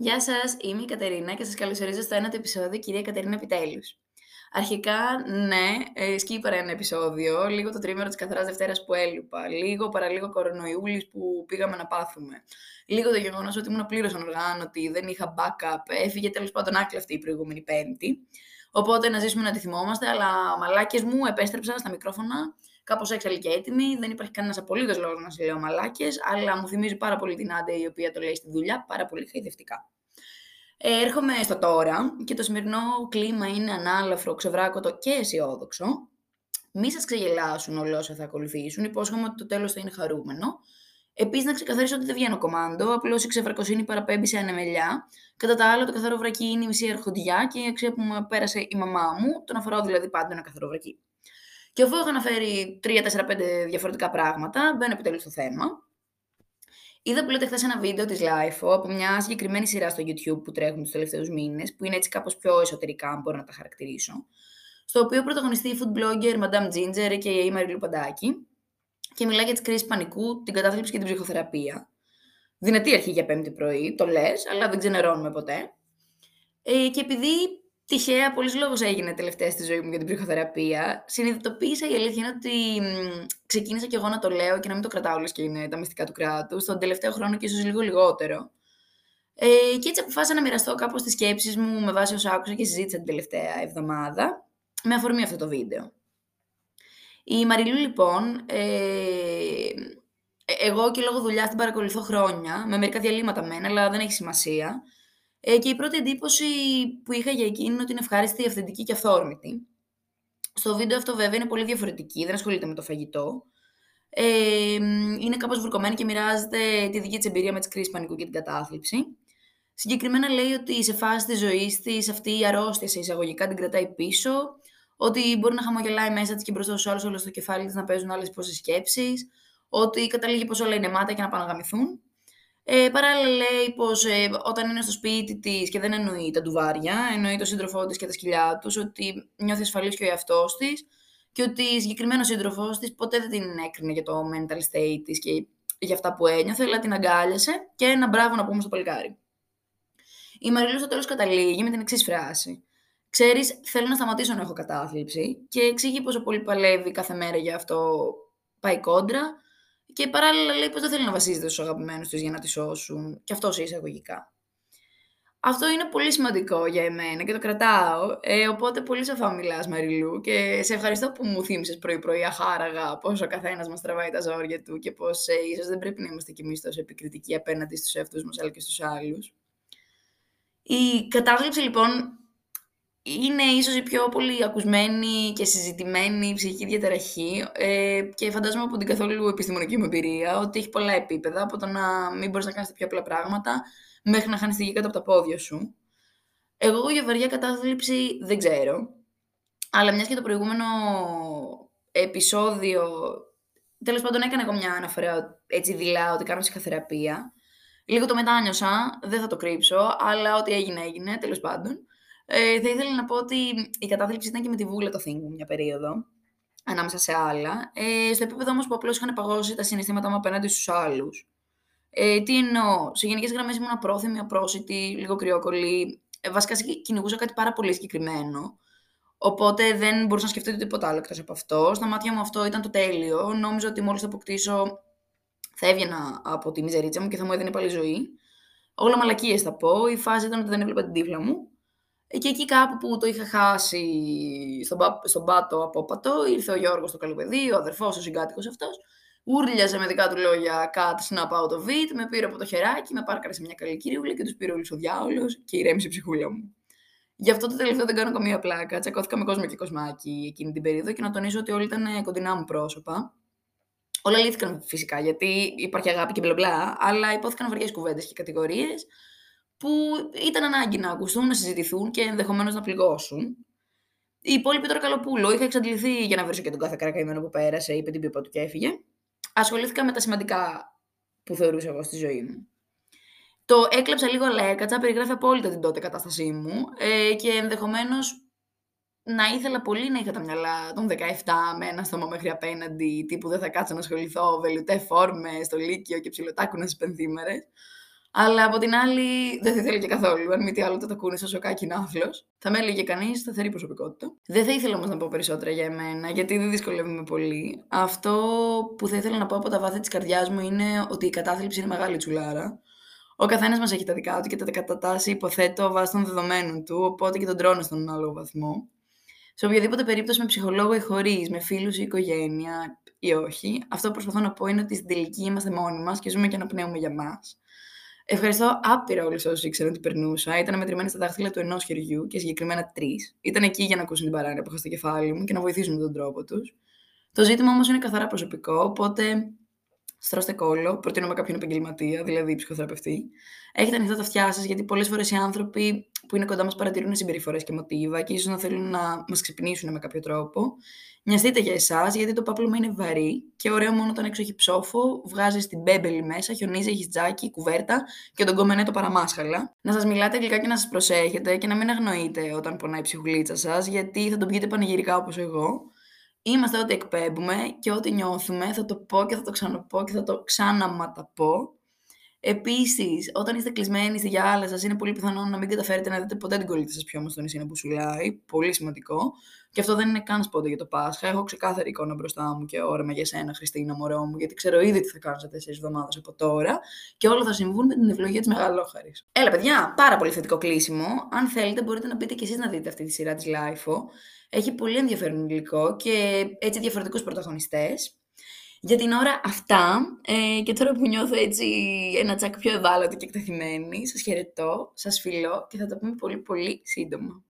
Γεια σας, είμαι η Κατερίνα και σας καλωσορίζω στο ένα επεισόδιο «Κυρία Κατερίνα Επιτέλους». Αρχικά, ναι, ε, σκύπαρα ένα επεισόδιο, λίγο το τρίμερο της καθαράς Δευτέρας που έλειπα, λίγο παραλίγο κορονοϊούλης που πήγαμε να πάθουμε, λίγο το γεγονός ότι ήμουν πλήρως ανοργάνωτη, δεν είχα backup, έφυγε τέλος πάντων άκλαυτη η προηγούμενη Πέμπτη. Οπότε να ζήσουμε να τη θυμόμαστε, αλλά μαλάκες μου επέστρεψαν στα μικρόφωνα κάπως έξαλλη και έτοιμη. Δεν υπάρχει κανένας απολύτως λόγος να σε λέω μαλάκες, αλλά μου θυμίζει πάρα πολύ την Άντε η οποία το λέει στη δουλειά πάρα πολύ χαϊδευτικά. Ε, έρχομαι στο τώρα και το σημερινό κλίμα είναι ανάλαφρο, ξεβράκωτο και αισιόδοξο. Μη σας ξεγελάσουν όλα όσα θα ακολουθήσουν. Υπόσχομαι ότι το τέλος θα είναι χαρούμενο. Επίσης, να ξεκαθαρίσω ότι δεν βγαίνω κομμάντο. Απλώς η ξεφρακοσύνη παραπέμπει σε ανεμελιά. Κατά τα άλλα, το καθαρό βρακί είναι η μισή αρχοντιά και η αξία που μου πέρασε η μαμά μου. Τον αφορώ δηλαδή πάντα ένα καθαρό βρακί. Και αφού έχω αναφέρει 3-4-5 διαφορετικά πράγματα, μπαίνω επιτέλους στο θέμα. Είδα που λέτε χθες ένα βίντεο της LIFO από μια συγκεκριμένη σειρά στο YouTube που τρέχουν τους τελευταίους μήνες, που είναι έτσι κάπως πιο εσωτερικά, αν μπορώ να τα χαρακτηρίσω. Στο οποίο πρωταγωνιστεί η food blogger Madame Ginger και η Μαριλού Παντάκη και μιλάει για τις κρίσεις πανικού, την κατάθλιψη και την ψυχοθεραπεία. Δυνατή αρχή για πέμπτη πρωί, το λες, αλλά δεν ξενερώνουμε ποτέ. Ε, και επειδή Τυχαία, πολλή λόγο έγινε τελευταία στη ζωή μου για την ψυχοθεραπεία. Συνειδητοποίησα η αλήθεια είναι ότι ξεκίνησα κι εγώ να το λέω και να μην το κρατάω όλες και είναι τα μυστικά του κράτους, στον τελευταίο χρόνο και ίσως λίγο λιγότερο. Ε, και έτσι αποφάσισα να μοιραστώ κάπως τις σκέψεις μου με βάση όσα άκουσα και συζήτησα την τελευταία εβδομάδα, με αφορμή αυτό το βίντεο. Η Μαριλού, λοιπόν, ε, εγώ και λόγω δουλειάς την παρακολουθώ χρόνια, με μερικά διαλύματα μένα, αλλά δεν έχει σημασία. Ε, και η πρώτη εντύπωση που είχα για εκείνη είναι ότι είναι ευχάριστη, αυθεντική και αυθόρμητη. Στο βίντεο αυτό βέβαια είναι πολύ διαφορετική, δεν ασχολείται με το φαγητό. Ε, είναι κάπως βουρκωμένη και μοιράζεται τη δική της εμπειρία με τις κρίσεις πανικού και την κατάθλιψη. Συγκεκριμένα λέει ότι σε φάση της ζωής της αυτή η αρρώστια σε εισαγωγικά την κρατάει πίσω, ότι μπορεί να χαμογελάει μέσα της και μπροστά στους άλλους όλο στο κεφάλι της να παίζουν άλλες πόσες σκέψεις, ότι καταλήγει πως όλα είναι μάτια και να παναγαμηθούν. Ε, παράλληλα λέει πως ε, όταν είναι στο σπίτι της και δεν εννοεί τα ντουβάρια, εννοεί τον σύντροφό της και τα σκυλιά τους, ότι νιώθει ασφαλής και ο εαυτός της και ότι συγκεκριμένος σύντροφός της ποτέ δεν την έκρινε για το mental state της και για αυτά που ένιωθε, αλλά την αγκάλιασε και ένα μπράβο να πούμε στο παλικάρι. Η Μαριλού στο τέλος καταλήγει με την εξής φράση. Ξέρεις, θέλω να σταματήσω να έχω κατάθλιψη και εξηγεί πόσο πολύ παλεύει κάθε μέρα για αυτό πάει κόντρα και παράλληλα λέει πως δεν θέλει να βασίζεται στους αγαπημένους της για να τη σώσουν. Και αυτό σε εισαγωγικά. Αυτό είναι πολύ σημαντικό για εμένα και το κρατάω. Ε, οπότε πολύ σοφά μιλάς, Μαριλού. Και σε ευχαριστώ που μου θύμισες πρωί-πρωί αχάραγα πώ ο καθένας μας τραβάει τα ζόρια του και πώ ε, ίσως δεν πρέπει να είμαστε κι εμείς τόσο επικριτικοί απέναντι στους εαυτούς μας αλλά και στους άλλους. Η κατάθλιψη λοιπόν είναι ίσως η πιο πολύ ακουσμένη και συζητημένη ψυχική διαταραχή ε, και φαντάζομαι από την καθόλου επιστημονική μου εμπειρία ότι έχει πολλά επίπεδα από το να μην μπορείς να κάνεις τα πιο απλά πράγματα μέχρι να χάνεις τη γη κάτω από τα πόδια σου. Εγώ για βαριά κατάθλιψη δεν ξέρω, αλλά μιας και το προηγούμενο επεισόδιο, τέλος πάντων έκανα εγώ μια αναφορά έτσι δειλά ότι κάνω ψυχοθεραπεία. Λίγο το μετάνιωσα, δεν θα το κρύψω, αλλά ό,τι έγινε έγινε, τέλος πάντων. Ε, θα ήθελα να πω ότι η κατάθλιψη ήταν και με τη βούλα το thing μια περίοδο, ανάμεσα σε άλλα. Ε, στο επίπεδο όμως που απλώς είχαν παγώσει τα συναισθήματά μου απέναντι στους άλλους. Ε, τι εννοώ, σε γενικές γραμμές ήμουν απρόθυμη, απρόσιτη, λίγο κρυόκολλη. Ε, βασικά κυνηγούσα κάτι πάρα πολύ συγκεκριμένο. Οπότε δεν μπορούσα να σκεφτώ τίποτα άλλο εκτός από αυτό. Στα μάτια μου αυτό ήταν το τέλειο. Νόμιζα ότι μόλις το αποκτήσω θα έβγαινα από τη μιζερίτσα μου και θα μου έδινε πάλι ζωή. Όλα μαλακίες θα πω. Η φάση ήταν ότι δεν έβλεπα την τύφλα μου. Και εκεί κάπου που το είχα χάσει στον, στον πάτο απόπατο, ήρθε ο Γιώργος το καλοπαιδί, ο αδερφός, ο συγκάτοικος αυτός, ούρλιαζε με δικά του λόγια cut, snap out of it, με πήρε από το χεράκι, με πάρκαρε σε μια καλή κυρίουλα και τους πήρε όλους ο διάολος και ηρέμησε η ψυχούλα μου. Γι' αυτό το τελευταίο δεν κάνω καμία πλάκα. Τσακώθηκα με κόσμο και κοσμάκι εκείνη την περίοδο και να τονίσω ότι όλοι ήταν κοντινά μου πρόσωπα. Όλα λύθηκαν φυσικά γιατί υπάρχει αγάπη και μπλα μπλα, αλλά υπόθηκαν βαριές κουβέντες και κατηγορίες που ήταν ανάγκη να ακουστούν, να συζητηθούν και ενδεχομένως να πληγώσουν. Η υπόλοιπη τώρα Καλοπούλο είχα εξαντληθεί για να βρίσω και τον κάθε καρακαημένο που πέρασε, είπε την πίπα του και έφυγε. Ασχολήθηκα με τα σημαντικά που θεωρούσα εγώ στη ζωή μου. Το έκλαψα λίγο, αλλά έκατσα, περιγράφει απόλυτα την τότε κατάστασή μου ε, και ενδεχομένως να ήθελα πολύ να είχα τα μυαλά των 17 με ένα στόμα μέχρι απέναντι, τύπου δεν θα κάτσω να ασχοληθώ, βελουτέ φόρμες στο Λύκειο και ψιλοτάκουνα στι πενθήμερες. Αλλά από την άλλη, δεν θα ήθελα και καθόλου. Αν μη τι άλλο, το ακούνε στο σοκάκι ναύλο. Θα με έλεγε κανείς σταθερή προσωπικότητα. Δεν θα ήθελα όμως να πω περισσότερα για εμένα, γιατί δεν δυσκολεύομαι πολύ. Αυτό που θα ήθελα να πω από τα βάθη της καρδιάς μου είναι ότι η κατάθλιψη είναι μεγάλη τσουλάρα. Ο καθένας μας έχει τα δικά του και τα κατατάσσει, υποθέτω, βάσει των δεδομένων του, οπότε και τον τρώνε στον άλλο βαθμό. Σε οποιαδήποτε περίπτωση με ψυχολόγο ή χωρίς, με φίλους ή οικογένεια ή όχι, αυτό που προσπαθώ να πω είναι ότι στην τελική είμαστε μόνοι μας και ζούμε και αναπνέουμε για μας. Ευχαριστώ άπειρα όλους όσους ήξεραν ότι περνούσα. Ήταν μετρημένοι στα δάχτυλα του ενός χεριού και συγκεκριμένα τρεις. Ήταν εκεί για να ακούσουν την παράνοια που είχα στο κεφάλι μου και να βοηθήσουν με τον τρόπο τους. Το ζήτημα όμως είναι καθαρά προσωπικό, οπότε στρώστε κόλλο, προτείνω με κάποιον επαγγελματία, δηλαδή ψυχοθεραπευτή. Έχετε ανοιχτά τα αυτιά σας, γιατί πολλές φορές οι άνθρωποι που είναι κοντά μας παρατηρούν συμπεριφορές και μοτίβα και ίσως να θέλουν να μας ξυπνήσουν με κάποιο τρόπο. Νοιαστείτε για εσάς, γιατί το πάπλωμα είναι βαρύ και ωραίο μόνο όταν έξω έχει ψόφο, βγάζεις την μπέμπελη μέσα, χιονίζει, έχεις τζάκι, κουβέρτα και τον κομμενέ το παραμάσχαλα. Να σας μιλάτε αγγλικά και να σας προσέχετε και να μην αγνοείτε όταν πονάει η ψυχουλίτσα σας, γιατί θα τον πιείτε πανηγυρικά όπως εγώ. Είμαστε ό,τι εκπέμπουμε και ό,τι νιώθουμε, θα το πω και θα το ξαναπώ και θα το ξαναματαπώ. Επίσης, όταν είστε κλεισμένοι στη γυάλα σας, είναι πολύ πιθανό να μην καταφέρετε να δείτε ποτέ την κολλήτη σας πιο όμως στο νησί να πουσουλάει. Πολύ σημαντικό. Και αυτό δεν είναι καν σπόντα για το Πάσχα. Έχω ξεκάθαρη εικόνα μπροστά μου και όρεμα για σένα, Χριστίνα, μωρό μου, γιατί ξέρω ήδη τι θα κάνω σε τέσσερις εβδομάδες από τώρα και όλα θα συμβούν με την ευλογία της Μεγαλόχαρης. Έλα, παιδιά, πάρα πολύ θετικό κλείσιμο. Αν θέλετε, μπορείτε να μπείτε κι εσείς να δείτε αυτή τη σειρά της LIFO. Έχει πολύ ενδιαφέρον υλικό και έτσι διαφορετικούς πρωταγωνιστές. Για την ώρα αυτά ε, και τώρα που νιώθω έτσι ένα τσακ πιο ευάλωτη και εκτεθειμένη, σας χαιρετώ, σας φιλώ και θα τα πούμε πολύ πολύ σύντομα.